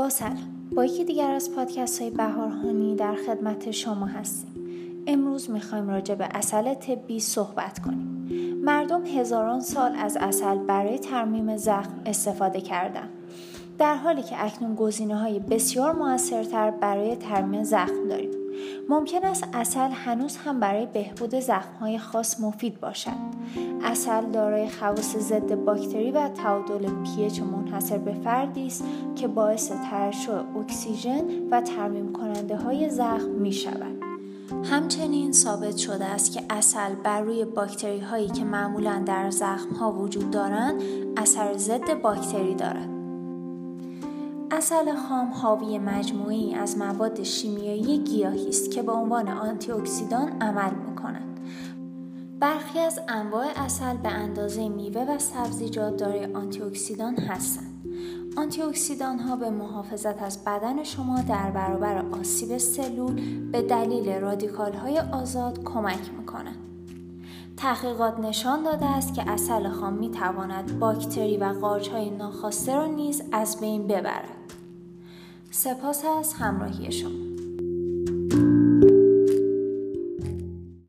با سلام با یکی دیگر از پادکست های بهارهانی در خدمت شما هستیم. امروز می‌خوایم راجع به اصل طبی صحبت کنیم. مردم هزاران سال از اصل برای ترمیم زخم استفاده کردن. در حالی که اکنون گزینه های بسیار موثرتر برای ترمیم زخم داریم ممکن است اصل هنوز هم برای بهبود زخمهای خاص مفید باشد. اصل دارای خواص ضد باکتری و تعادل پیچ منحصر به فردی است که باعث ترشح اکسیژن و ترمیم کننده های زخم می شود. همچنین ثابت شده است که عسل بر روی باکتری هایی که معمولا در زخم ها وجود دارند اثر ضد باکتری دارد. عسل خام حاوی مجموعه‌ای از مواد شیمیایی گیاهی است که به عنوان آنتی اکسیدان عمل می‌کنند. برخی از انواع عسل به اندازه میوه و سبزیجات دارای آنتی اکسیدان هستند. آنتی اکسیدان ها به محافظت از بدن شما در برابر آسیب سلول به دلیل رادیکال های آزاد کمک می‌کنند. تحقیقات نشان داده است که اصل خام می تواند باکتری و قارچ های ناخواسته را نیز از بین ببرد. سپاس از همراهی شما.